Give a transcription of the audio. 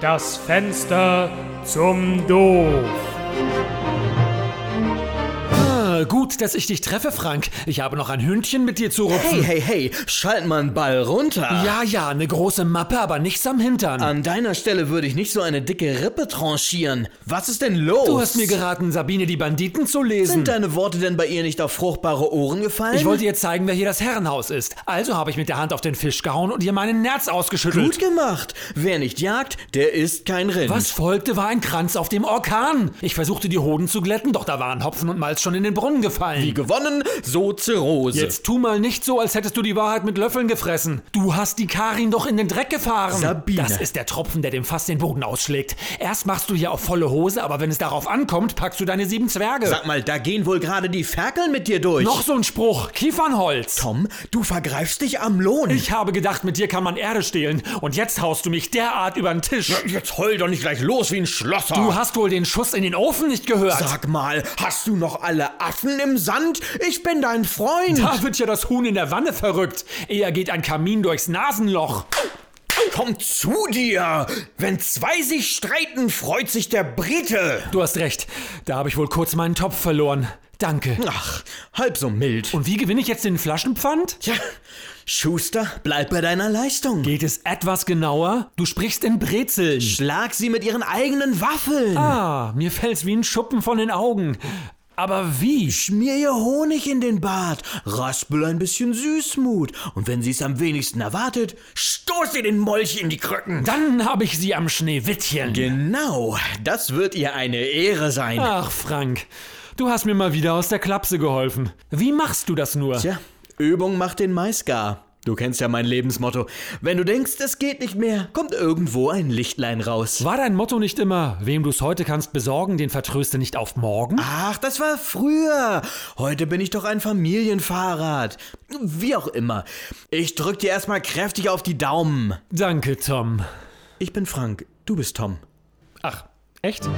Das Fenster zum Doof. Ah, gut, dass ich dich treffe, Frank. Ich habe noch ein Hündchen mit dir zu rupfen. Hey, hey, hey, schalt mal einen Ball runter. Ja, ja, eine große Mappe, aber nichts am Hintern. An deiner Stelle würde ich nicht so eine dicke Rippe tranchieren. Was ist denn los? du hast mir geraten, Sabine die Banditen zu lesen. Sind deine Worte denn bei ihr nicht auf fruchtbare Ohren gefallen? ich wollte ihr zeigen, wer hier das Herrenhaus ist. Also habe ich mit der Hand auf den Fisch gehauen und ihr meinen Nerz ausgeschüttelt. Gut gemacht. Wer nicht jagt, der ist kein Rind. Was folgte, war ein Kranz auf dem Orkan. Ich versuchte die Hoden zu glätten, doch da waren Hopfen und Malz schon in den Brunnen gefallen. Wie gewonnen, so Zirrhose. Jetzt tu mal nicht so, als hättest du die Wahrheit mit Löffeln gefressen. Du hast die Karin doch in den Dreck gefahren. Sabine. Das ist der Tropfen, der dem Fass den Boden ausschlägt. Erst machst du hier auf volle Hose, aber wenn es darauf ankommt, packst du deine sieben Zwerge. Sag mal, da gehen wohl gerade die Ferkeln mit dir durch. Noch so ein Spruch. Kiefernholz. Tom, du vergreifst dich am Lohn. Ich habe gedacht, mit dir kann man Erde stehlen. Und jetzt haust du mich derart über den Tisch. Jetzt heul doch nicht gleich los wie ein Schlosser. Du hast wohl den Schuss in den Ofen nicht gehört. Sag mal, hast du noch alle Affen im Sand? Ich bin dein Freund. Da wird ja das Huhn in der Wanne verrückt. Eher geht ein Kamin durchs Nasenloch. Komm zu dir. Wenn zwei sich streiten, freut sich der Brite. Du hast recht. Da habe ich wohl kurz meinen Topf verloren. Danke. Ach, halb so mild. Und wie gewinne ich jetzt den Flaschenpfand? Tja, Schuster, bleib bei deiner Leistung. Geht es etwas genauer? Du sprichst in Brezeln. Schlag sie mit ihren eigenen Waffeln. Ah, mir fällt's wie ein Schuppen von den Augen. Aber wie? Schmier ihr Honig in den Bart, raspel ein bisschen Süßmut und wenn sie es am wenigsten erwartet, stoß ihr den Molch in die Krücken. Dann habe ich sie am Schneewittchen. Genau, das wird ihr eine Ehre sein. Ach, Frank, du hast mir mal wieder aus der Klapse geholfen. Wie machst du das nur? Tja, Übung macht den Maiskar. Du kennst ja mein Lebensmotto. Wenn du denkst, es geht nicht mehr, kommt irgendwo ein Lichtlein raus. War dein Motto nicht immer, wem du's heute kannst besorgen, den vertröste nicht auf morgen? Ach, das war früher. Heute bin ich doch ein Familienfahrrad. Wie auch immer. Ich drück dir erstmal kräftig auf die Daumen. Danke, Tom. Ich bin Frank, du bist Tom. Ach, echt?